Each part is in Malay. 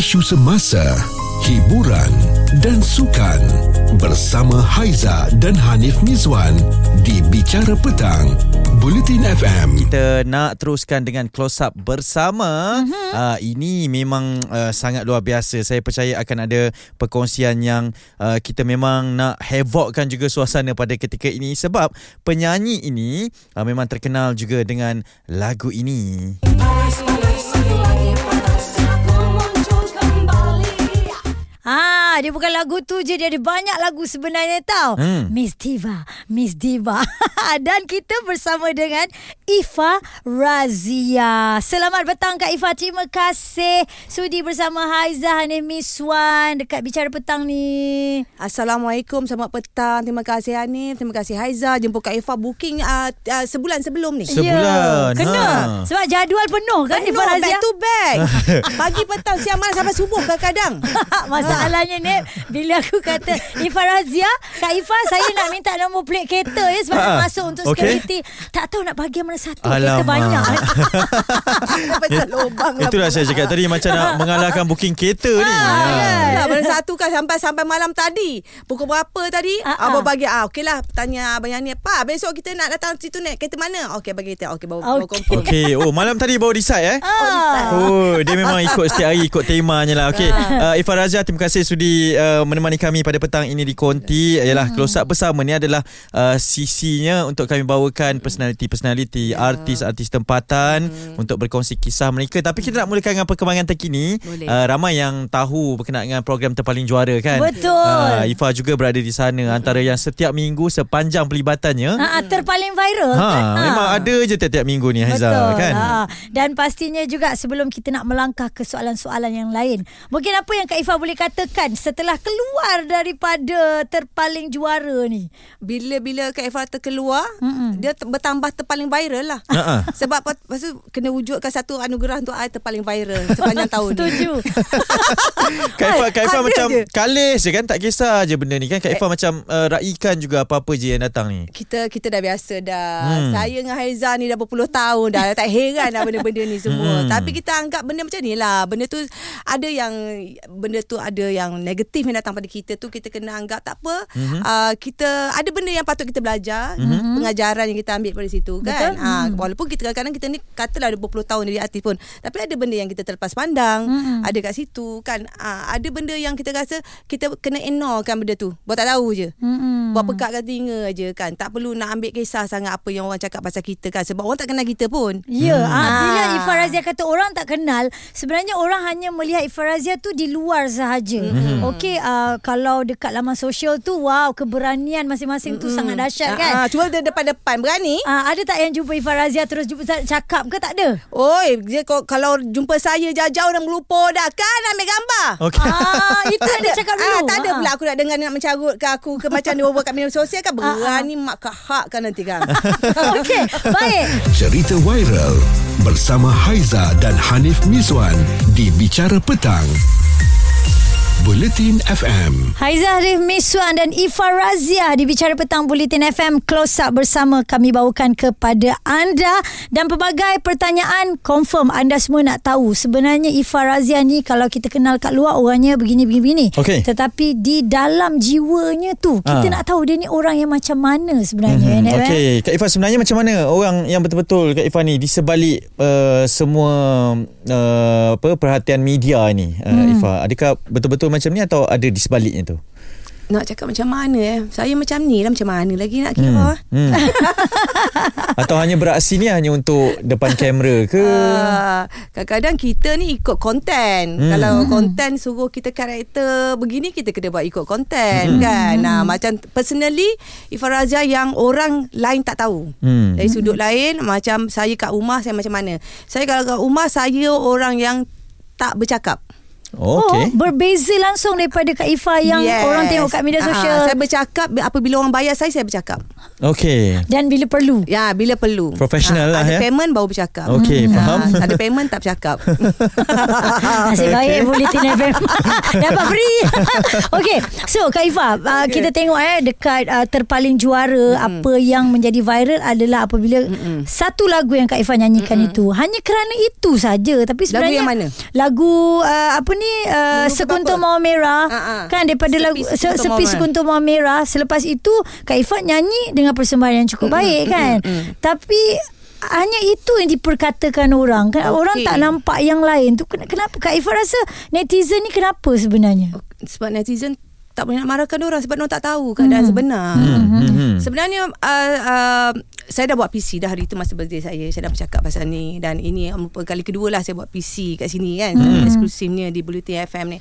isu semasa, hiburan dan sukan bersama Haiza dan Hanif Mizwan di Bicara Petang, Bulletin FM. kita nak teruskan dengan close up bersama. Mhm. Uh-huh. Uh, ini memang uh, sangat luar biasa. Saya percaya akan ada perkongsian yang uh, kita memang nak havoc kan juga suasana pada ketika ini sebab penyanyi ini uh, memang terkenal juga dengan lagu ini. Ah, dia bukan lagu tu je, dia ada banyak lagu sebenarnya tau. Hmm. Miss Diva, Miss Diva. Dan kita bersama dengan Ifa Razia. Selamat petang Kak Ifa. Terima kasih sudi bersama Haiza Hanif Miswan dekat Bicara Petang ni. Assalamualaikum, selamat petang. Terima kasih Hanif, terima kasih Haiza. Jemput Kak Ifah booking uh, uh, sebulan sebelum ni. Sebulan, Ya, kena. ha. Sebab jadual penuh kan Penuh, Ifa Razia. back to back. Pagi petang, siang malam sampai subuh kadang-kadang. Masalahnya ni Bila aku kata Ifa Razia Kak Ifa Saya nak minta nombor plate kereta ya, Sebab Ha, nak masuk untuk okey. security Tak tahu nak bagi mana satu Kereta Alamak. banyak Pecah lubang lah. Itulah saya cakap tadi macam nak mengalahkan booking kereta ni. Ha. Lah, mana satu kan sampai sampai malam tadi. Pukul berapa tadi? Ah. Abang bagi ah okeylah tanya abang yang ni. Pa, besok kita nak datang situ naik kereta mana? Okey bagi kita. Okey bawa bawa Okey. confirm. Okey, oh malam tadi baru decide eh. Ah. Oh, dia memang ikut setiap hari ikut temanya lah. Okey, uh, Ifah Razia terima kasih sudi uh, menemani kami pada petang ini di Konti. Yalah, close up bersama ni adalah uh, sisinya untuk kami bawakan personality-personality artis-artis tempatan untuk berkongsi kisah mereka. Tapi kita nak mulakan dengan perkembangan terkini. Boleh. Uh, ramai yang tahu berkenaan dengan program Terpaling Juara kan. Betul. Uh, Ifah juga berada di sana antara yang setiap minggu sepanjang pelibatannya. Ha, ah, terpaling viral Ha, kan? Ha. memang ada je tiap-tiap minggu ni Haiza Betul kan. ha. Dan pastinya juga Sebelum kita nak melangkah Ke soalan-soalan yang lain Mungkin apa yang Kak Ifah boleh katakan Setelah keluar Daripada Terpaling juara ni Bila-bila Kak Ifah terkeluar, Mm-mm. dia ter- bertambah terpaling viral lah. Sebab lepas tu kena wujudkan satu anugerah untuk I terpaling viral sepanjang tahun ni. Setuju Kak Ifah, Kak Ifah Ada macam je. kalis je kan tak kisah je benda ni kan Kak Ifah macam uh, raikan juga apa-apa je yang datang ni. kita kita dah biasa dah. Hmm. Saya dengan Haiza ni dah berpuluh tahun dah. Tak heran dah benda-benda ni semua. Hmm. Tapi kita anggap benda macam ni lah. Benda tu ada yang benda tu ada yang negatif yang datang pada kita tu kita kena anggap tak apa. Mhm. Hmm. Uh, kita ada benda yang patut kita belajar, hmm. pengajaran yang kita ambil dari situ kan. Betul. Uh, walaupun kita kadang-kadang kita ni katalah ada berpuluh tahun jadi artis pun, tapi ada benda yang kita terlepas pandang, Hmm. ada kat situ kan. Uh, ada benda yang kita rasa kita kena ignore kan benda tu. Buat tak tahu je. Mm-mm. Buat pekatkan telinga je kan. Tak perlu nak ambil kisah sangat apa yang orang cakap pasal kita kan. Sebab orang tak kenal kita pun. Ya, hmm. ah. bila Ah. Ifah Razia kata orang tak kenal, sebenarnya orang hanya melihat Ifah Razia tu di luar sahaja. Hmm. Okey, uh, kalau dekat laman sosial tu, wow, keberanian masing-masing tu sangat dahsyat kan. Ah, cuma dia depan-depan berani. Ah, ada tak yang jumpa Ifah Razia terus jumpa cakap ke tak ada? Oi, dia kalau jumpa saya jauh-jauh dah melupa dah kan ambil gambar. Okey. Ah, itu yang dia cakap dulu. Ah, tak ada pula aku nak dengar dia nak mencarut ke aku ke macam dia buat kat media sosial kan Ah, berani mak kahak kan nanti kan. Okey, baik. Cerita viral bersama Haiza dan Hanif Mizwan di Bicara Petang, Bulletin FM. Haizah Arif Miswan dan Ifa Razia di Bicara Petang Bulletin FM Close Up bersama kami bawakan kepada anda dan pelbagai pertanyaan confirm anda semua nak tahu sebenarnya Ifa Razia ni kalau kita kenal kat luar orangnya begini-begini Okey. tetapi di dalam jiwanya tu kita Ah. nak tahu dia ni orang yang macam mana sebenarnya mm-hmm. Okey, Kak Ifah sebenarnya macam mana orang yang betul-betul Kak Ifah ni di sebalik uh, semua uh, apa perhatian media ni uh, hmm. Ifah adakah betul-betul macam ni atau ada di sebaliknya tu? nak cakap macam mana eh. Saya macam ni lah macam mana lagi nak kira. Hmm. atau hanya beraksi ni hanya untuk depan kamera ke? Uh, kadang-kadang kita ni ikut konten. Hmm. Hmm. Kalau konten suruh kita karakter begini kita kena buat ikut konten hmm. kan. Nah, macam personally Ifah Razia yang orang lain tak tahu. Hmm. Dari sudut lain macam saya kat rumah saya macam mana. Saya kalau kat rumah saya orang yang tak bercakap. Oh, Okey. Oh, berbeza langsung daripada Kak Ifa yang Yes. orang tengok kat media Ah, sosial. saya bercakap apabila orang bayar saya saya bercakap. Okey. dan bila perlu. Ya, bila perlu. Professional lah, Ah, ya. Ada payment baru bercakap. Okey, faham. Ah, ada payment tak bercakap. Nasib baik Bulletin FM Dapat free Okay So Kak Ifah uh, Okay. Kita tengok eh Dekat uh, terpaling juara mm. Apa yang menjadi viral Adalah apabila Mm-mm. Satu lagu yang Kak Ifah nyanyikan Mm-mm. itu Hanya kerana itu saja Tapi sebenarnya yang mana? Lagu uh, Apa ni uh, Sekuntum? Mawar Merah ha. Kan daripada Sepi lagu Sekuntum se- Sepi. Sekuntum Mawar Merah Selepas itu Kak Ifat nyanyi Dengan persembahan yang cukup baik kan Tapi hanya itu yang diperkatakan orang kan Okey. orang tak nampak yang lain tu Ken- kenapa Kak Ifat rasa netizen ni kenapa sebenarnya sebab netizen tak boleh nak marahkan orang sebab orang tak tahu keadaan Hmm. sebenar. Hmm. Sebenarnya uh, uh, saya dah buat PC dah hari tu masa birthday saya. Saya dah bercakap pasal ni dan ini um, kali kedua lah saya buat PC kat sini kan. Hmm. Eksklusifnya di Bulletin FM ni.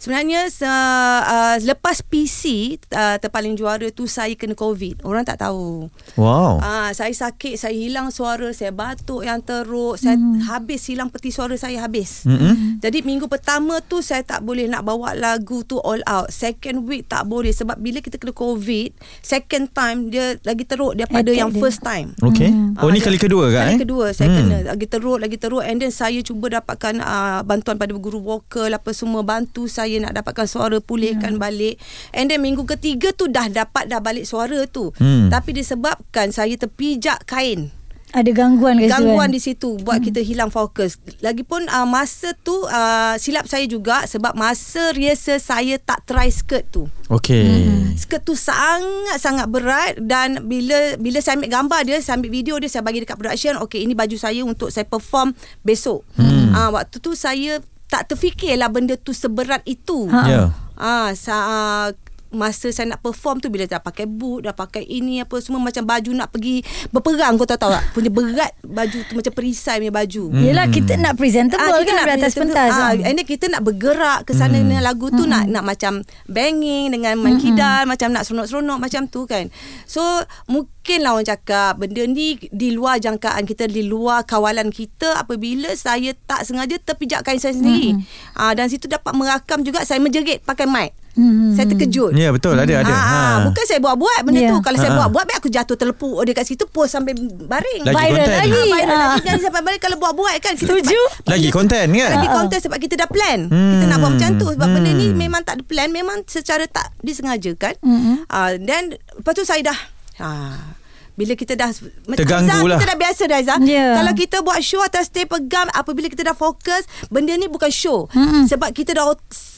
Sebenarnya se, uh, lepas PC uh, terpaling juara tu saya kena COVID. Orang tak tahu. Wow. Ah, saya sakit, saya hilang suara, saya batuk yang teruk, saya habis hilang peti suara saya habis. Mm-mm. Jadi minggu pertama tu saya tak boleh nak bawa lagu tu all out. Second week tak boleh sebab bila kita kena COVID, second time dia lagi teruk daripada Attack yang dia. first time. Okay. Oh Ah, ni dia- kali kedua kan Kali eh? kedua saya Hmm. kena lagi teruk lagi teruk and then saya cuba dapatkan uh, bantuan pada guru vokal apa semua bantu saya nak dapatkan suara pulihkan Hmm. balik and then minggu ketiga tu dah dapat dah balik suara tu Hmm. tapi disebabkan saya terpijak kain ada gangguan ke situ gangguan kan? di situ buat hmm. kita hilang fokus. Lagipun uh, masa tu uh, silap saya juga sebab masa rehearsal saya tak try skirt tu. Okay. Skirt tu sangat-sangat berat dan bila bila saya ambil gambar dia, saya ambil video dia, saya bagi dekat production, okey ini baju saya untuk saya perform besok. Hmm. Uh, waktu tu saya tak terfikirlah benda tu seberat itu. Ha. Ya. Ah, sa- masa saya nak perform tu bila dah pakai boot, dah pakai ini apa semua macam baju nak pergi berperang kau tahu tak? Punya berat baju tu macam perisai punya baju. Hmm. Yelah kita nak presentable Ah, kan di atas pentas. Ah, Ah, and then kita nak bergerak ke sana dengan lagu tu nak nak macam banging dengan main kidal macam nak seronok-seronok macam tu kan. So mungkinlah orang cakap benda ni di luar jangkaan kita di luar kawalan kita apabila saya tak sengaja terpijak kain saya sendiri. Ah dan situ dapat merakam juga saya menjerit pakai mic. Hmm. Saya terkejut. Ya betul ada ada. Ah, bukan saya buat-buat benda Ya. tu. Kalau saya Ha, ha. buat-buat baik aku jatuh terlepuk dekat situ post sampai baring. Lagi Viral konten. lagi. Ah, viral Ah. lagi. Jadi sampai balik kalau buat-buat kan kita Setuju. Lagi konten kan? lagi Ah, ah. konten sebab kita dah plan. Hmm. Kita nak buat macam tu sebab Hmm. benda ni memang tak ada plan, memang secara tak disengajakan. Mm-mm. Ah dan lepas tu saya dah ah bila kita dah Terganggu Zah, lah. Kita dah biasa dah Zah Ya. Kalau kita buat show Atas stay pegang Apabila kita dah fokus Benda ni bukan show Mm-mm. Sebab kita dah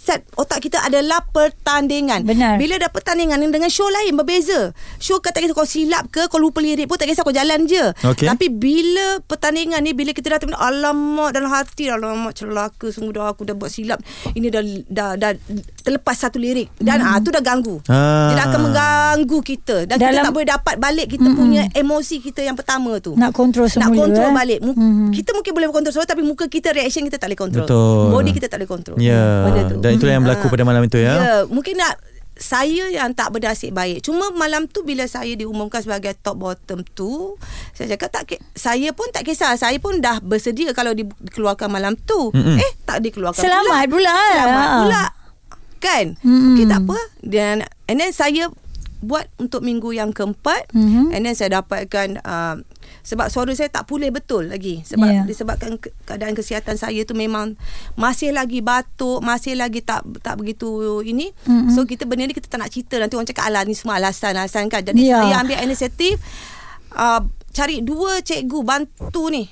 set Otak kita adalah pertandingan Benar. Bila dah pertandingan Dengan show lain berbeza Show kata kisah kau silap ke Kau lupa lirik pun Tak kisah kau jalan je Okey. Tapi bila pertandingan ni Bila kita dah terminal Alamak dalam hati Alamak celaka Sungguh dah aku dah buat silap Ini dah dah, dah terlepas satu lirik Dan ah tu dah ganggu Ah. Dia dah akan mengganggu kita Dan kita Dalam- tak boleh dapat balik Kita punya emosi kita yang pertama tu Nak kontrol semula. nak kontrol eh. balik Mu- Mhm. Kita mungkin boleh kontrol semua Tapi muka kita reaction kita tak boleh kontrol Betul. Body kita tak boleh kontrol Ya. Benda tu Dan itulah yang berlaku Ah. pada malam itu ya. Ya Mungkin nak saya yang tak bernasib baik. Cuma malam tu bila saya diumumkan sebagai top bottom tu, saya cakap tak saya pun tak kisah. Saya pun dah bersedia kalau di- dikeluarkan malam tu. Mm-mm. Eh tak dikeluarkan Selamat pula. Selamat Ah. pula. Kan? Mm-mm. Okey tak apa. Dan and then saya buat untuk minggu yang keempat Mhm. and then saya dapatkan uh, sebab suara saya tak pulih betul lagi sebab yeah. disebabkan ke- keadaan kesihatan saya tu memang masih lagi batuk masih lagi tak tak begitu ini Mhm. mm-hmm. so kita benda ni kita tak nak cerita nanti orang cakap alah ni semua alasan-alasan kan jadi Ya. saya ambil inisiatif uh, cari dua cikgu bantu ni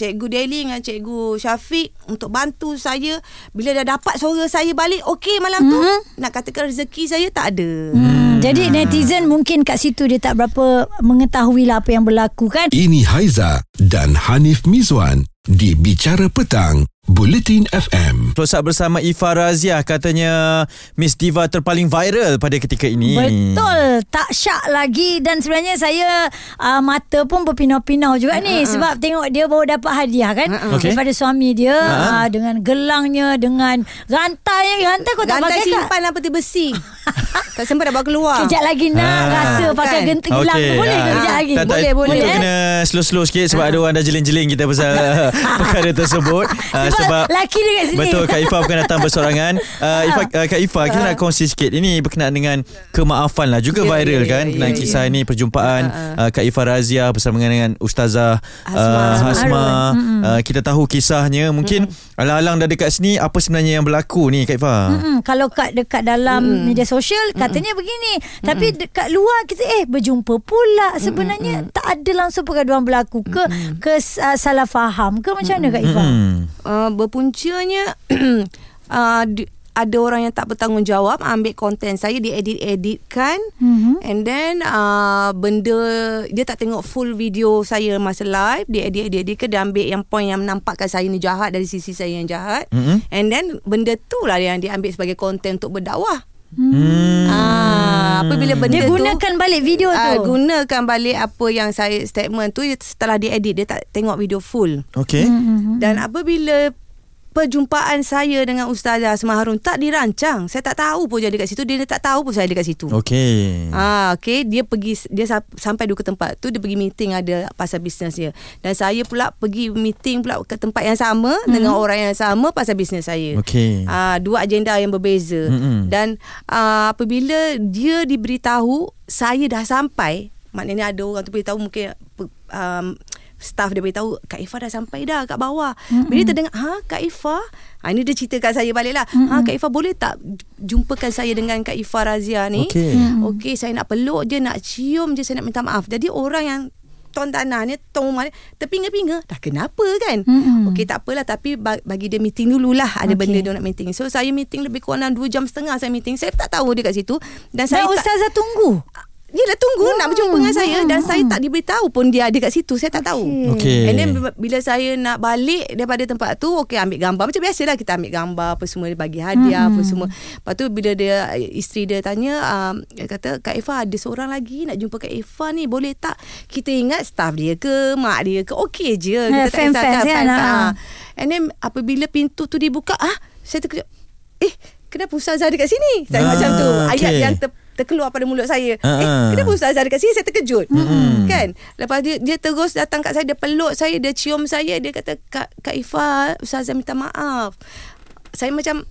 Cikgu Daily dengan Cikgu Syafiq untuk bantu saya bila dah dapat suara saya balik okey malam tu Mhm. nak katakan rezeki saya tak ada. Hmm, jadi netizen mungkin kat situ dia tak berapa mengetahui lah apa yang berlaku kan. Ini Haiza dan Hanif Mizwan di Bicara Petang, Bulletin FM. Close up bersama Ifa Razia katanya Miss Diva terpaling viral pada ketika ini. Betul Tak syak lagi Dan sebenarnya saya uh, Mata pun berpinau-pinau juga ni Sebab tengok dia baru dapat hadiah kan Okey. Daripada suami dia Ha. uh, Dengan gelangnya Dengan rantai Rantai kau tak Gantai pakai simpan kan? lah peti besi. tak sempat dah bawa keluar. Kejap lagi nak Ah. rasa pakai Kan? gelang tu Boleh ke ah. kejap lagi? Tak, tak, Boleh, boleh. Itu Eh? kena slow-slow sikit sebab ada orang dah jeling-jeling kita pasal perkara tersebut. Ah, Sebab laki dia kat sini. Betul Kak Ifah bukan datang bersorangan. Uh, Ifah, uh, Kak Ifah kita nak kongsi sikit. Ini berkenaan dengan kemaafan lah. Juga Ya, viral ya, kan? kenaan ya, kisah ini perjumpaan uh, Kak Ifah Razia bersama dengan Ustazah Hasma. uh, Hasma. Harun. Uh, kita tahu kisahnya. Mungkin alang-alang dah dekat sini apa sebenarnya yang berlaku ni Kak Ifah? Mm-mm, kalau kat dekat dalam mm. media sosial katanya begini. Tapi dekat luar kita eh berjumpa pula. Sebenarnya tak ada langsung pergaduhan berlaku ke ke uh, salah faham ke? Macam mana Kak Ifah? Hmm. Uh, berpuncanya uh, di, ada orang yang tak bertanggungjawab ambil konten saya diedit-editkan Mhm. and then uh, benda dia tak tengok full video saya masa live dia edit-edit ke dia ambil yang point yang menampakkan saya ni jahat dari sisi saya yang jahat Mhm. and then benda tu lah yang dia ambil sebagai konten untuk berdakwah Hmm. Ah, apabila benda Dia tu gunakan balik video ah, tu. gunakan balik apa yang saya statement tu setelah dia edit dia tak tengok video full. Okay. Mhm. Dan apabila perjumpaan saya dengan Ustazah Asma Harun tak dirancang, saya tak tahu pun dia dekat situ, dia tak tahu pun saya dekat situ. Okay. Ah, okay. Dia pergi dia sa- sampai dulu ke tempat tu dia pergi meeting ada pasal bisnes dia. Dan saya pula pergi meeting pula ke tempat yang sama hmm. dengan orang yang sama pasal bisnes saya. Okay. Ah, dua agenda yang berbeza. Mm-mm. Dan ah, apabila dia diberitahu saya dah sampai, maknanya ada orang tu beritahu mungkin um, staff dia beritahu Kak Ifah dah sampai dah kat bawah. Mm-hmm. Bila dia terdengar, "Ha, Kak Ifah?" Ha, ini dia cerita kat saya baliklah. Mm-hmm. "Ha, Kak Ifah boleh tak jumpakan saya dengan Kak Ifah Razia ni?" Okey. Mm-hmm. Okey, saya nak peluk je, nak cium je, saya nak minta maaf. Jadi orang yang Tuan tanah ni Tuan rumah ni Terpinga-pinga Dah kenapa kan Mm-mm. Okey tak apalah Tapi ba- bagi dia meeting dululah Ada Okey. benda dia nak meeting So saya meeting lebih kurang dalam 2 jam setengah Saya meeting Saya tak tahu dia kat situ Dan saya Dan tak Ustazah tunggu. Yelah tunggu nak berjumpa dengan saya Dan saya tak diberitahu pun Dia ada kat situ Saya tak tahu. Okey. And then bila- saya nak balik daripada tempat tu okey ambil gambar. Macam biasalah kita ambil gambar apa semua dia bagi hadiah apa semua. Lepas tu bila dia isteri dia tanya um, dia kata Kak Eva ada seorang lagi nak jumpa Kak Eva ni boleh tak? Kita ingat staff dia ke mak dia ke okey je. Kita tak fan-fans kisahkan kan, fan-fan. ah. And then apabila pintu tu dibuka ah saya terkejut eh kenapa ustazah ada kat sini? Saya Ah, macam tu. Ayat okey. yang ter, terkeluar pada mulut saya Ah, eh ah. kenapa ustazah dekat sini saya terkejut mm. kan lepas dia dia terus datang kat saya dia peluk saya dia cium saya dia kata kak kak Ifa ustazah minta maaf saya macam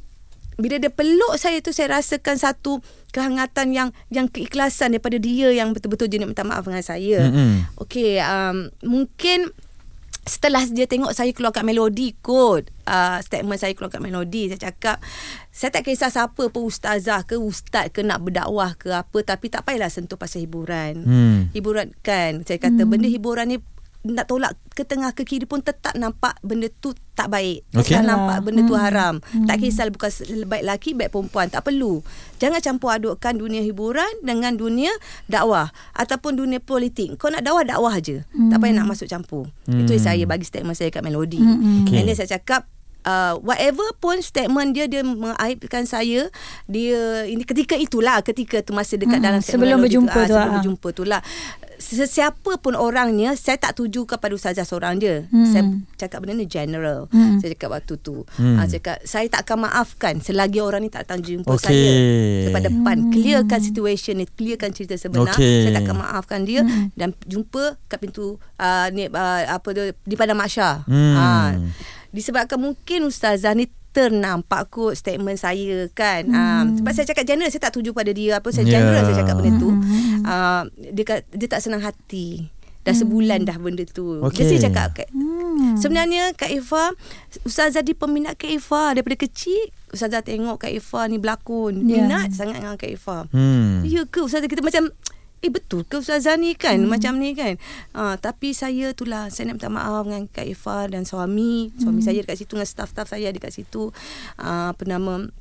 bila dia peluk saya tu saya rasakan satu kehangatan yang yang keikhlasan daripada dia yang betul-betul dia nak minta maaf dengan saya Mm-mm. okey um, mungkin setelah dia tengok saya keluar kat melodi kot uh, statement saya keluar kat melodi saya cakap saya tak kisah siapa pun ustazah ke ustaz ke nak berdakwah ke apa tapi tak payahlah sentuh pasal hiburan Hmm. hiburan kan saya kata hmm. benda hiburan ni nak tolak ke tengah ke kiri pun tetap nampak benda tu tak baik. Okey. Tak nampak benda tu Hmm. haram. Tak kisah bukan baik lelaki baik perempuan tak perlu. Jangan campur adukkan dunia hiburan dengan dunia dakwah ataupun dunia politik. Kau nak dakwah dakwah aje. Tak payah nak masuk campur. Itu yang saya bagi statement saya kat Melody. Okey. And then saya cakap Uh, whatever pun statement dia dia mengaibkan saya dia ini ketika itulah ketika tu masa dekat Mm-mm. dalam Sebelum tu, berjumpa ah, tu, sebelum ah. berjumpa tu lah sesiapa pun orangnya saya tak tuju kepada ustazah seorang je Hmm. saya cakap benda ni general Hmm. saya cakap waktu tu Hmm. ah, saya cakap saya tak akan maafkan selagi orang ni tak datang jumpa Okey. saya depan depan clearkan situation ni clearkan cerita sebenar Okey. saya tak akan maafkan dia Hmm. dan jumpa kat pintu uh, ni uh, apa tu di padang mahsyar Hmm. Ah, disebabkan mungkin ustazah ni ternampak kot statement saya kan hmm. sebab saya cakap general saya tak tuju pada dia apa saya Ya. general saya cakap benda tu Hmm. uh, dia dia tak senang hati dah sebulan dah benda tu Okey. dia saya cakap kat, Hmm. Sebenarnya Kak Eva Ustazah di peminat Kak Eva Daripada kecil Ustazah tengok Kak Eva ni berlakon Ya. Minat sangat dengan Kak Eva Hmm. Ya ke Ustazah kita macam Eh betul ke Ustazah ni kan? Hmm. Macam ni kan? Uh, Tapi saya tu lah Saya nak minta maaf dengan Kak Eva Dan suami. Suami saya dekat situ Dengan staff-staff saya dekat situ. Uh, Apa nama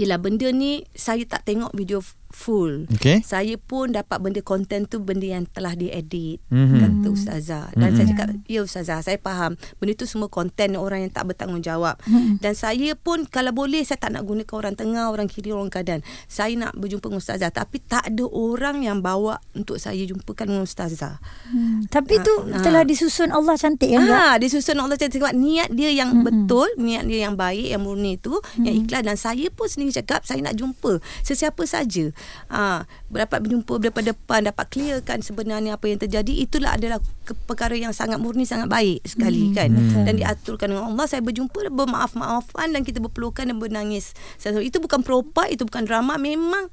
Yelah benda ni Saya tak tengok video full Okey. Saya pun dapat benda konten tu Benda yang telah diedit Mhm. Kata Ustazah Dan Mhm. saya cakap Ya Ustazah Saya faham Benda tu semua konten Orang yang tak bertanggungjawab Mhm. Dan saya pun Kalau boleh Saya tak nak gunakan orang tengah Orang kiri Orang kanan Saya nak berjumpa dengan Ustazah Tapi tak ada orang yang bawa Untuk saya jumpakan dengan Ustazah Hmm. Tapi tu Ah, ah. telah disusun Allah cantik kan? Kak? Ah, dia susun Allah cakap sebab niat dia yang mm-hmm. betul, niat dia yang baik, yang murni tu, mm-hmm. yang ikhlas dan saya pun sendiri cakap saya nak jumpa sesiapa saja. Ah, dapat berjumpa depan-depan, dapat clearkan sebenarnya apa yang terjadi, itulah adalah perkara yang sangat murni, sangat baik sekali Mm, kan. betul. Dan diaturkan dengan Allah, saya berjumpa bermaaf-maafan dan kita berpelukan dan bernangis. So, itu bukan propa, itu bukan drama, memang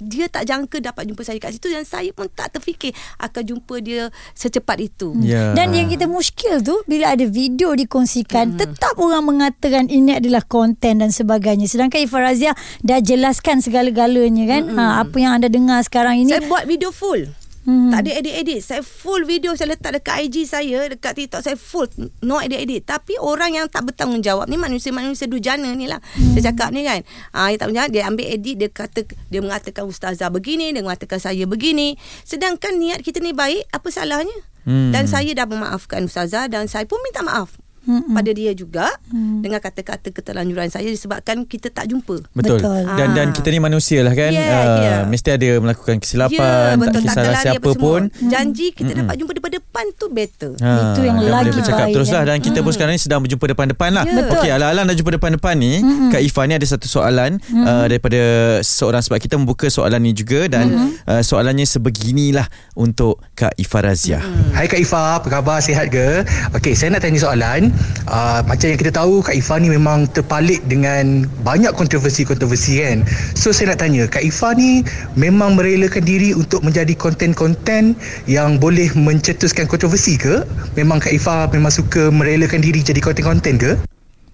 dia tak jangka dapat jumpa saya kat situ dan saya pun tak terfikir akan jumpa dia secepat itu. Ya. Dan yang kita muskil tu bila ada video dikongsikan hmm. tetap orang mengatakan ini adalah konten dan sebagainya. Sedangkan Ifah Razia dah jelaskan segala-galanya kan. Mm-mm. Ha apa yang anda dengar sekarang ini Saya buat video full. Hmm. Tak ada edit-edit. Saya full video saya letak dekat IG saya, dekat TikTok saya full no edit-edit. Tapi orang yang tak bertanggungjawab ni manusia-manusia dujana ni lah. Hmm. Saya cakap ni kan. Ah, dia tak bertanggungjawab, dia ambil edit dia kata dia mengatakan ustazah begini, dia mengatakan saya begini. Sedangkan niat kita ni baik, apa salahnya? Hmm. Dan saya dah memaafkan ustazah dan saya pun minta maaf. Mm-mm. pada dia juga Hmm. dengan kata-kata keterlanjuran saya disebabkan kita tak jumpa. Betul. Betul. Dan dan Ah. kita ni manusia lah kan. Yeah, Ah, yeah. Mesti ada melakukan kesilapan, Ya, tak kisahlah siapa semua. pun. Janji kita dapat jumpa depan-depan tu better. Ha, Itu yang dan lagi boleh bercakap baik, terus lah kan? Dan kita pun sekarang ni Sedang berjumpa depan-depan lah Ya. Betul. Okey ala-ala dah jumpa depan-depan ni Kak Ifah ni ada satu soalan uh, Daripada seorang Sebab kita membuka soalan ni juga Dan uh, soalannya sebeginilah Untuk Kak Ifah Razia Hai Kak Ifah, apa khabar? Sihat ke? Okey, saya nak tanya soalan. Uh, macam yang kita tahu, Kak Ifah ni memang terpalit dengan banyak kontroversi-kontroversi kan. So, saya nak tanya, Kak Ifah ni memang merelakan diri untuk menjadi konten-konten yang boleh mencetuskan kontroversi ke? Memang Kak Ifah memang suka merelakan diri jadi konten-konten ke?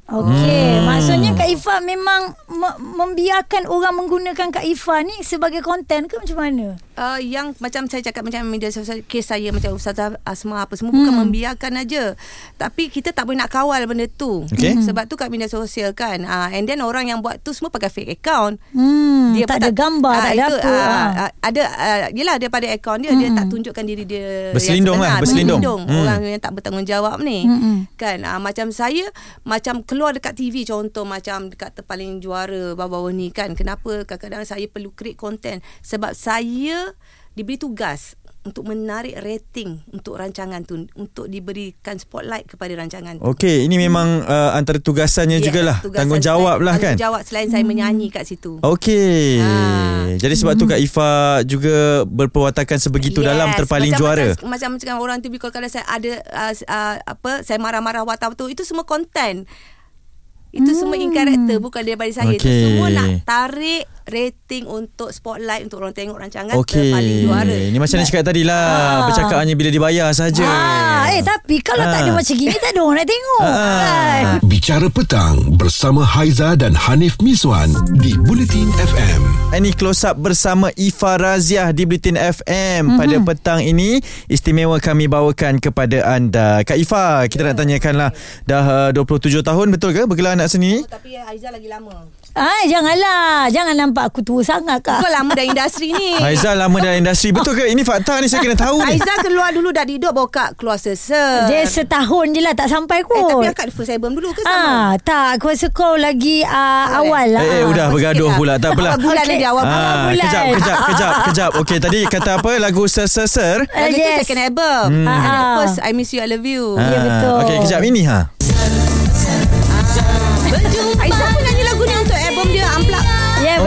Okey, hmm. maksudnya Kak Ifah memang me- membiarkan orang menggunakan Kak Ifah ni sebagai konten ke macam mana? Uh, yang macam saya cakap macam media sosial kes saya macam Ustazah Asma apa semua bukan membiarkan aja. Tapi kita tak boleh nak kawal benda tu. Okey. Sebab tu kat media sosial kan. Uh, and then orang yang buat tu semua pakai fake account. Hmm, Dia tak ada gambar, ah, tak ada itu, apa. ah, ah. ah, ada uh, yelah daripada akaun dia dia tak tunjukkan diri dia Berselindung yang lah, berselindung. berselindung. Hmm. orang yang tak bertanggungjawab ni Mm-mm. kan uh, macam saya macam keluar dekat TV contoh macam dekat terpaling juara bawah-bawah ni kan kenapa kadang-kadang saya perlu create content? Sebab saya diberi tugas untuk menarik rating untuk rancangan tu untuk diberikan spotlight kepada rancangan tu. Okey ini memang uh, Antara tugasannya Yes, jugalah tugasan Tanggungjawab selain- lah kan? Tanggungjawab selain saya menyanyi kat situ. Okey. Ah. Jadi sebab tu Kak Ifah Juga berperwatakan sebegitu dalam Terpaling macam, juara. macam, macam macam orang TV call kadang saya ada uh, uh, apa saya marah-marah wartawan tu itu semua konten itu hmm. semua in character bukan daripada saya okay. itu semua nak tarik rating untuk spotlight untuk orang tengok rancangan Okey terpaling juara Ini macam yang cakap tadi lah Ah. Bercakap hanya bila dibayar saja. Ah, eh tapi kalau tak ada Ah. macam gini tak ada orang nak tengok. Kan? Bicara petang bersama Haiza dan Hanif Miswan di Bulletin FM. Ini close up bersama Ifa Raziah di Bulletin FM mm-hmm. pada petang ini istimewa kami bawakan kepada anda. Kak Ifa, kita nak tanyakanlah dah uh, 27 tahun betul ke bergelar anak seni ni? Oh, tapi Aizah lagi lama Ah, janganlah. Jangan nampak aku tua sangat kak. kau lama dalam industri ni Aizah lama dalam industri betul ke? Ini fakta ni saya kena tahu ni. Aizah keluar dulu dah duduk bawa kak keluar seser Dia setahun je lah tak sampai kot. eh, tapi akak first album dulu ke sama Ah, tak. Aku rasa kau lagi uh, awal lah. Eh, eh udah bergaduh sikit pula tak apalah. Bulan Okey. lagi awal bulan Ah, bulan. kejap, kejap, kejap, kejap. Okey, tadi kata apa? Lagu Ser-Ser-Ser. Ah, Lagu tu yes. second album Hmm. And Ah. First I Miss You I Love You Ya, betul. Okey, kejap ini ha. Aizah pun nyanyi lagu ni untuk album dia Unplugged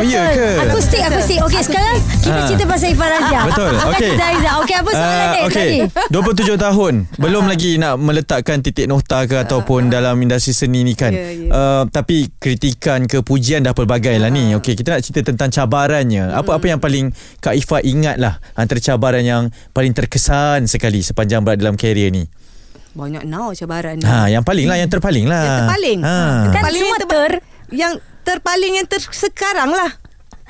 Ya ke? Akustik, akustik. Okey, sekarang kita Ah. cerita pasal Ifah Razia. Betul, okey. Aizah. Okey, apa soalan Ah, dia Okey, tadi? 27 tahun Belum lagi nak meletakkan titik nokta ke Ataupun dalam industri seni ni kan Ya, ya. uh, Tapi kritikan ke pujian dah pelbagai lah ni Okey, kita nak cerita tentang cabarannya Apa-apa yang paling Kak Ifah ingat lah Antara cabaran yang paling terkesan sekali Sepanjang berada dalam kerjaya ni Banyak now cabaran ni Ha, yang paling lah, yang terpaling lah Yang terpaling ha. Kan Paling semua terba- ter. Yang terpaling yang ter sekarang lah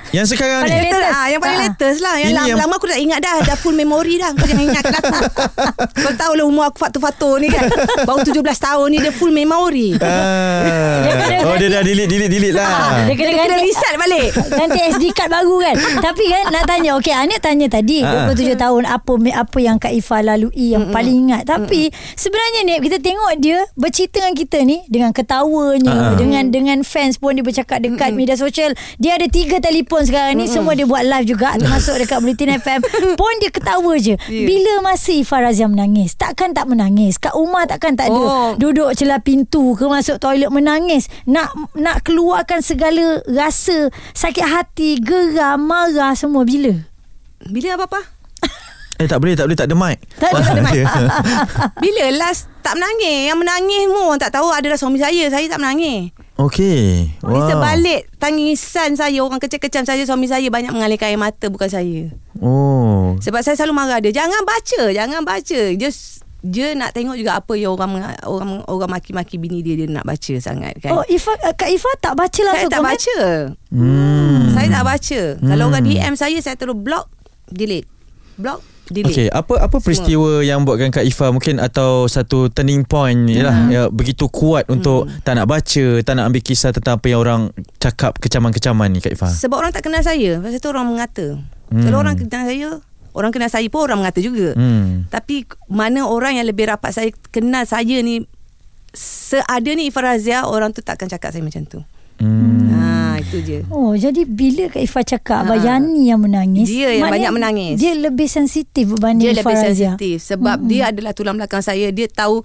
Yang sekarang Paling ni latest. ah, Yang paling Ah. latest lah. Yang Ini lama, yang- lama aku dah ingat dah. Dah full memory dah. Kau jangan ingatkan aku Kau tahu lah umur aku faktor-faktor ni kan. Baru 17 tahun ni Dia full memory. Ah. Dia kena- Oh dia dah delete delete delete lah. Dia Dia kena kena ganti reset balik. Ganti SD card baru kan. Tapi kan nak tanya. Okey Anik tanya tadi. Ah. 27 tahun Apa apa yang Kak Ifah lalui Yang paling ingat? Tapi Sebenarnya ni Kita tengok dia Bercerita dengan kita ni Dengan ketawanya Ah. Dengan dengan fans pun Dia bercakap dekat media sosial. Dia ada tiga telefon sekarang ni Semua dia buat live juga Termasuk dekat Bulletin FM Pun dia ketawa je. Ya. Bila masa Ifah Razia menangis Takkan tak menangis? Kat rumah takkan tak ada Oh. Duduk celah pintu ke Masuk toilet menangis? Nak nak keluarkan segala rasa Sakit hati Geram Marah semua Bila? Bila apa-apa? Eh tak boleh tak boleh tak ada mic. Tak ada, tak ada mic. Bila last tak menangis? Yang menangis semua orang tak tahu. Adalah suami saya. Saya tak menangis Okey Wow. Di sebalik tangisan saya Orang kecil-kecil saya Suami saya banyak mengalirkan air mata Bukan saya Oh Sebab saya selalu marah dia Jangan baca Jangan baca Dia dia nak tengok juga apa yang orang orang orang maki-maki bini dia dia nak baca sangat kan. Oh, Ifah, Kak Ifah tak baca saya langsung tak komen? baca. Hmm. Saya tak baca. Kalau orang DM saya saya terus block, delete. Block, delete. Okey, apa apa peristiwa yang buatkan Kak Ifa mungkin atau satu turning point yalah Hmm. ya, begitu kuat untuk tak nak baca, tak nak ambil kisah tentang apa yang orang cakap kecaman-kecaman ni Kak Ifa. Sebab orang tak kenal saya Pasal tu orang mengata Hmm. Kalau orang kenal saya Orang kenal saya pun orang mengata juga Hmm. Tapi mana orang yang lebih rapat saya Kenal saya ni Seada ni Ifah Razia Orang tu takkan cakap saya macam tu Hmm. Ha, Itu je Oh, jadi bila Kak Ifah cakap Ha. Abang Yani yang menangis, Dia yang banyak menangis. Dia lebih sensitif berbanding Dia Ifah lebih Razia. sensitif Sebab dia adalah tulang belakang saya Dia tahu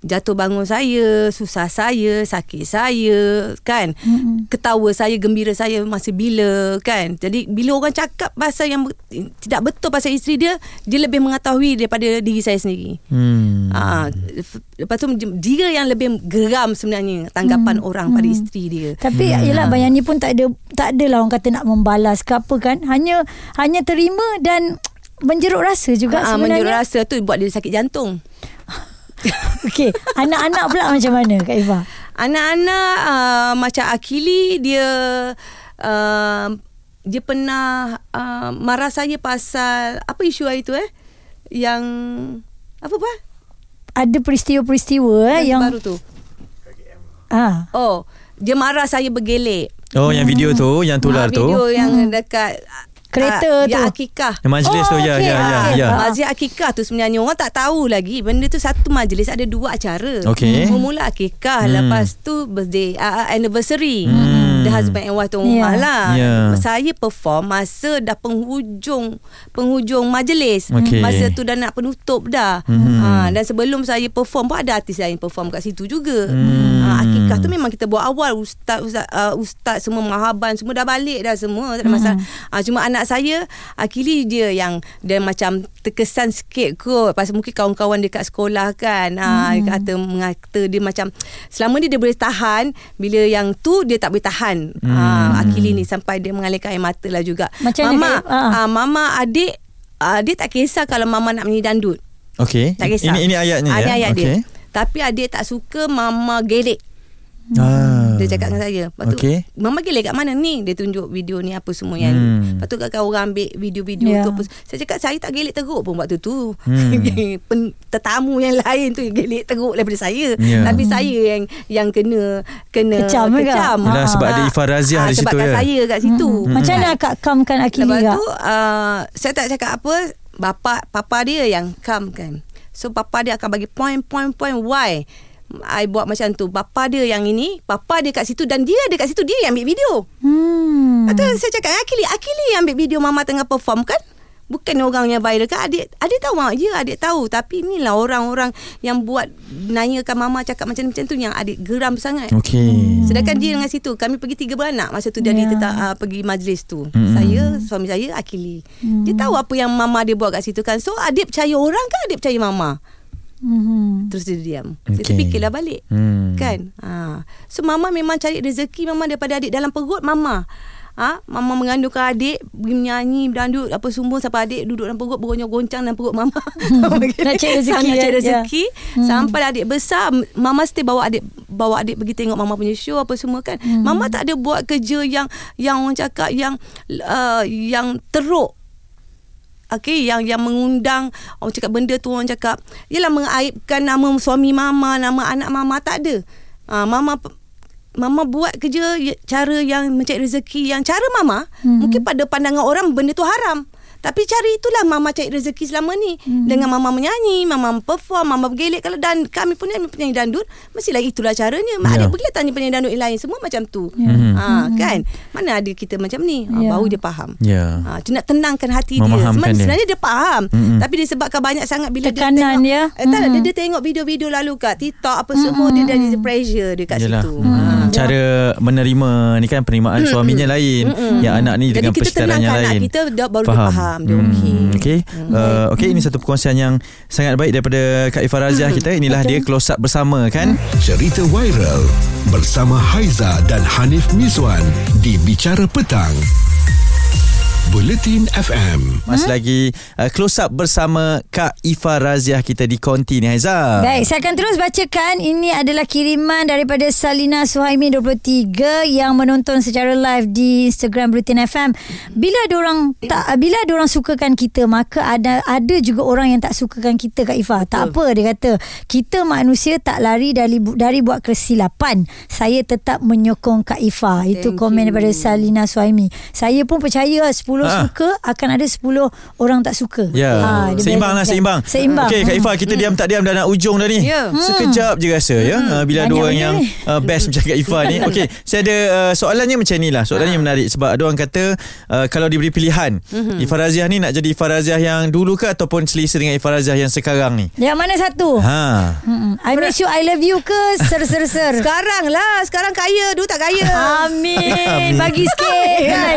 Jatuh bangun saya Susah saya Sakit saya Kan Mm-mm. Ketawa saya Gembira saya Masa bila Kan Jadi bila orang cakap Pasal yang be- Tidak betul pasal isteri dia Dia lebih mengetahui Daripada diri saya sendiri Hmm. Ah, f- lepas tu dia yang lebih geram sebenarnya tanggapan orang pada isteri dia. Tapi hmm. yelah Bayani pun tak ada tak adalah orang kata nak membalas ke apa kan. Hanya hanya terima dan menjeruk rasa juga Ah, menjeruk sebenarnya. rasa tu buat dia sakit jantung. Okey, anak-anak pula macam mana Kak Ifah? Anak-anak uh, macam Akili dia uh, dia pernah uh, marah saya pasal apa isu hari tu eh? Yang apa apa? Ada peristiwa-peristiwa eh, yang baru tu. ah Oh, dia marah saya bergelek. Oh, yang video tu, yang tular Ah, tu. Video yang dekat Kereta ah, tu. Yang akikah. Yang majlis Oh, tu ya, okey, ya, ya, okey. ya. Ah. Majlis akikah tu sebenarnya orang tak tahu lagi benda tu satu majlis ada dua acara. Okey. Mula akikah Hmm. lepas tu birthday uh, anniversary. Hmm. The husband and wife tu rumah Ya. lah. Ya. Saya perform masa dah penghujung penghujung majlis. Okey. Masa tu dah nak penutup dah. Hmm. Ha, dan sebelum saya perform pun ada artis lain perform kat situ juga. Hmm. Ha, akikah tu memang kita buat awal ustaz ustaz, uh, ustaz semua mahaban semua dah balik dah semua tak ada masalah. Ha, cuma anak saya Akili dia yang dia macam terkesan sikit kot pasal mungkin kawan-kawan dia kat sekolah kan. Ha, dia kata mengata dia macam selama ni dia boleh tahan bila yang tu dia tak boleh tahan. Ha, Akili ni sampai dia mengalirkan air mata lah juga. Macam mama? Ah. ha, mama adik uh, dia tak kisah kalau mama nak menyanyi dandut. Okey. Tak kisah. Ini ini ayatnya Ada ya. ayat Okey. dia. Tapi adik tak suka mama gelek. Ah. Dia cakap dengan saya Lepas tu Okey. Mama gelek kat mana ni Dia tunjuk video ni Apa semua yang Hmm. Lepas tu kakak orang ambil Video-video Ya. tu apa. Saya cakap Saya tak gelek teruk pun Waktu tu Hmm. Tetamu yang lain tu Gelek teruk daripada saya Ya. Tapi saya yang Yang kena Kena Kecam ke? kecam. Ah. sebab ada Ifah Raziah Ah, di situ Sebabkan ya. saya kat situ Hmm. Macam mana akak calmkan Akili Lepas tu uh, Saya tak cakap apa Bapa Papa dia yang calm kan So papa dia akan bagi point-point-point Why I buat macam tu Bapa dia yang ini Papa dia kat situ Dan dia ada kat situ Dia yang ambil video. Hmm. Lepas tu saya cakap Akili Akili yang ambil video Mama tengah perform kan? Bukan orang yang viral kan? Adik adik tahu mak Ya adik tahu. Tapi inilah orang-orang Yang buat Nanyakan mama cakap macam-macam tu Yang adik geram sangat. Okey. Sedangkan dia dengan situ Kami pergi tiga beranak Masa tu dia yeah. tetap uh, Pergi majlis tu. Mm-mm. Saya Suami saya Akili. Dia tahu apa yang mama dia buat kat situ kan? So adik percaya orang ke Adik percaya mama Hmm. Terus dia diam Okey. Saya terfikirlah balik Hmm. Kan ha. So mama memang cari rezeki Mama daripada adik Dalam perut mama Ha? Mama mengandungkan adik Pergi menyanyi Berandut Apa semua Sampai adik duduk dalam perut Bergoncang-goncang dalam perut mama Nak cari rezeki, Nak cari ya. rezeki Hmm. Sampai adik besar Mama mesti bawa adik Bawa adik pergi tengok Mama punya show Apa semua kan Hmm. Mama tak ada buat kerja yang Yang orang cakap Yang uh, Yang teruk Okey, yang yang mengundang orang cakap benda tu orang cakap ialah mengaibkan nama suami mama, nama anak mama tak ada. Uh, mama mama buat kerja ya- cara yang mencari rezeki yang cara mama Hmm. mungkin pada pandangan orang benda tu haram. Tapi cari itulah mama cari rezeki selama ni. Hmm. Dengan mama menyanyi, mama perform, mama bergelek kalau dan kami pun yang penyanyi dandut, mestilah itulah caranya. Ya. Ada pergilah tanya penyanyi dandut yang lain semua macam tu. Mhm. Ha, kan? Mana ada kita macam ni? Ha, Ya. baru dia faham. Ya. Ha, dia nak tenangkan hati dia. Memahamkan Sebenarnya, dia. sebenarnya dia faham. Mm-mm. Tapi disebabkan banyak sangat bila Tekanan dia dia. tengok, eh, tak, Mm-mm. dia, dia tengok video-video lalu kat TikTok apa semua dia dah ada pressure dia kat Yelah. situ. Hmm. Cara menerima ni kan penerimaan suaminya lain, yang anak ni Jadi dengan kita persekitaran yang tenangkan anak lain. kita dia baru dia faham dia okey. Hmm, okey. Uh, okey ini satu perkongsian yang sangat baik daripada Kak Ifah Raziah kita. Inilah dia close up bersama kan. Cerita viral bersama Haiza dan Hanif Mizwan di Bicara Petang. Bulletin FM. Masih lagi uh, close up bersama Kak Ifa Raziah kita di Konti ni Haiza. Baik, saya akan terus bacakan. Ini adalah kiriman daripada Salina Suhaimi 23 yang menonton secara live di Instagram Bulletin FM. Bila orang tak bila orang sukakan kita, maka ada ada juga orang yang tak sukakan kita Kak Ifa. Tak apa dia kata. Kita manusia tak lari dari dari buat kesilapan. Saya tetap menyokong Kak Ifa. Itu Thank komen you. daripada Salina Suhaimi. Saya pun percaya 10 Ah. suka akan ada 10 orang tak suka. Ya, Ah, dia seimbang lah seimbang. Seimbang. Okey, Kak Ifa kita diam tak diam dah nak ujung dah ni. Ya. Sekejap je rasa ya. Uh, bila ada orang yang uh, best macam Kak Ifa ni. Okey, saya ada uh, soalannya macam ni lah. Soalannya menarik sebab ada orang kata uh, kalau diberi pilihan, Ifa Raziah ni nak jadi Ifa Raziah yang dulu ke ataupun selesa dengan Ifa Raziah yang sekarang ni? Yang mana satu? Ha. Hmm, I miss you, I love you ke ser-ser-ser? Sekarang lah Sekarang kaya Dulu tak kaya Amin. Bagi sikit kan.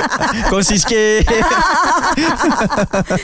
Kongsi sikit.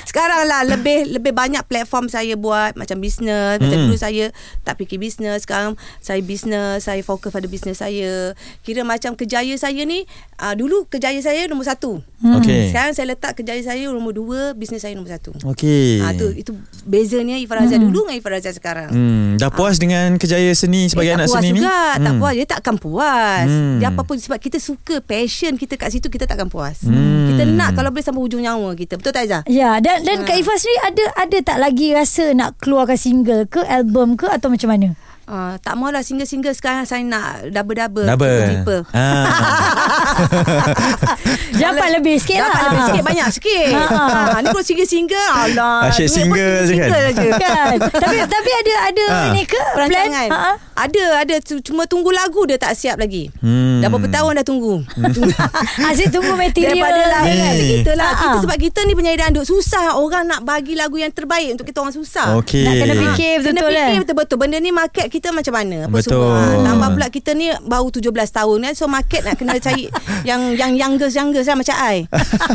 Sekarang lah Lebih lebih banyak platform saya buat Macam bisnes Macam Hmm. dulu saya Tak fikir bisnes Sekarang saya bisnes Saya fokus pada bisnes saya Kira macam kejaya saya ni uh, Dulu kejaya saya nombor satu Okey. Sekarang saya letak kejaya saya nombor dua Bisnes saya nombor satu Okey. Ah tu itu bezanya Ifarazah hmm. dulu dengan Ifarazah sekarang. Hmm, dah puas dengan kejaya seni sebagai eh, anak tak puas seni ni? juga, tak Hmm. puas. Dia takkan puas. Hmm. Dia apa pun sebab kita suka passion kita kat situ kita takkan puas. Hmm. Kita nak kalau boleh sampai hujung nyawa kita. Betul tak Aizah? Ya, dan dan Kak Ifa sendiri ada ada tak lagi rasa nak keluarkan single ke album ke atau macam mana? Uh, tak maulah single-single sekarang saya nak double-double. Double. Triple-triple. Ah. Dapat lebih sikit lah. Dapat lebih sikit banyak sikit. Ha. ha, ni kalau single-single alah. Asyik pun single je kan? single je. kan. tapi tapi ada ada Ha. ni ke plan? Perancangan Ha. Ada ada Cuma tunggu lagu Dia tak siap lagi Hmm. Dah berapa tahun dah tunggu Asyik tunggu material Daripada Ni. kan Kita lah Ha. kita, Sebab kita ni penyanyi dandut Susah orang nak bagi lagu yang terbaik Untuk kita orang susah Okey. Nak kena fikir Kena betul-betul fikir kan? betul-betul Benda ni market kita macam mana Apa Betul. semua Ha, Tambah pula kita ni Baru 17 tahun kan So market nak kena cari Yang yang youngest-youngest lah Macam I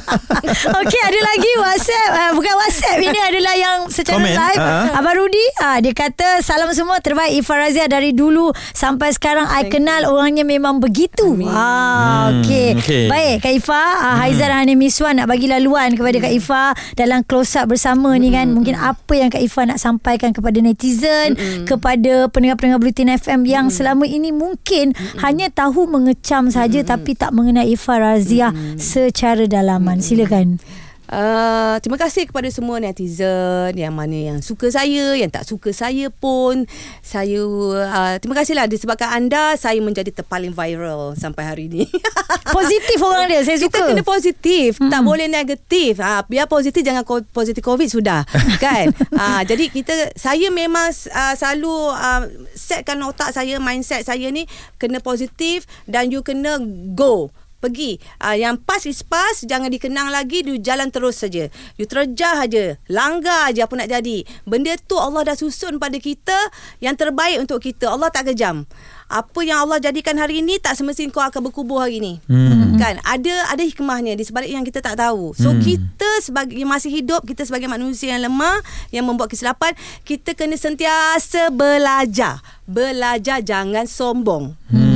Okey, ada lagi WhatsApp. Uh, bukan WhatsApp, ini adalah yang secara Komen. live. Ha. Abang Rudi, uh, dia kata, salam semua terbaik Ifa Razia dari dulu sampai sekarang. I kenal orangnya memang begitu. Ah, Hmm, okey. okey. Baik, Kak Ifa. Uh, Haizan dan Hanim Miswan nak bagi laluan kepada Kak Ifa dalam close up bersama ni kan. Mungkin apa yang Kak Ifa nak sampaikan kepada netizen, kepada pendengar-pendengar Bulletin FM yang selama ini mungkin hanya tahu mengecam saja tapi tak mengenai Ifa Razia secara dalaman. Silakan. Uh, terima kasih kepada semua netizen yang mana yang suka saya, yang tak suka saya pun. Saya uh, terima kasihlah disebabkan anda saya menjadi terpaling viral sampai hari ini. Positif orang dia Saya Kita suka kena positif hmm. Tak boleh negatif ha, Biar positif Jangan ko- positif COVID Sudah Kan ha, Jadi kita Saya memang uh, Selalu uh, Setkan otak saya Mindset saya ni Kena positif Dan you kena Go Pergi uh, Yang pas is pas Jangan dikenang lagi You jalan terus saja You terjah aja Langgar aja apa nak jadi Benda tu Allah dah susun pada kita Yang terbaik untuk kita Allah tak kejam apa yang Allah jadikan hari ini tak semestinya kau akan berkubur hari ini. Hmm. Kan? Ada ada hikmahnya di sebalik yang kita tak tahu. So Hmm. kita sebagai yang masih hidup, kita sebagai manusia yang lemah yang membuat kesilapan, kita kena sentiasa belajar. Belajar jangan sombong. Hmm.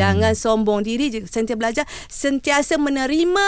Jangan sombong diri, sentiasa belajar, sentiasa menerima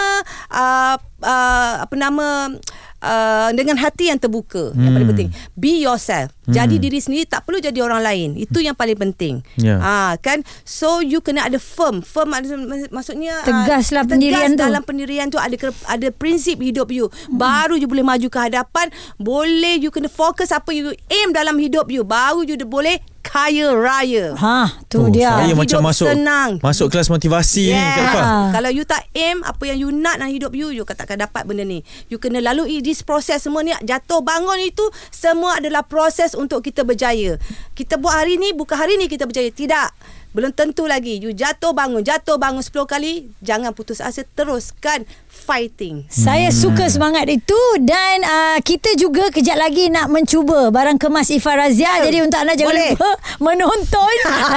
uh, uh, apa nama uh, dengan hati yang terbuka. Yang paling Hmm. penting, be yourself. Jadi diri sendiri tak perlu jadi orang lain. Itu yang paling penting. Ya. Ah kan so you kena ada firm. Firm ada, maksudnya ah, Tegaslah pendirian tu. tegas dalam pendirian tu ada ada prinsip hidup you. Baru you boleh maju ke hadapan. Boleh you kena fokus apa you aim dalam hidup you. Baru you boleh kaya raya. Ha, tu Oh, dia. Saya Hidup macam masuk senang. masuk kelas motivasi ni Kak Ifah. Ah. Kalau you tak aim apa yang you nak dalam hidup you, you takkan dapat benda ni. You kena lalui this proses semua ni. Jatuh bangun itu semua adalah proses untuk kita berjaya. Kita buat hari ni bukan hari ni kita berjaya. Tidak. Belum tentu lagi. You jatuh bangun, jatuh bangun 10 kali, jangan putus asa, teruskan fighting. Saya suka semangat itu dan uh, kita juga kejap lagi nak mencuba barang kemas Ifa Razia. Ya, Jadi untuk anda jangan boleh. lupa menonton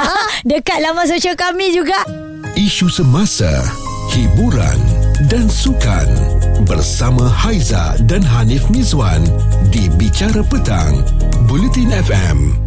dekat laman sosial kami juga. Isu semasa, hiburan dan sukan bersama Haiza dan Hanif Mizwan di Bicara Petang, Bulletin FM.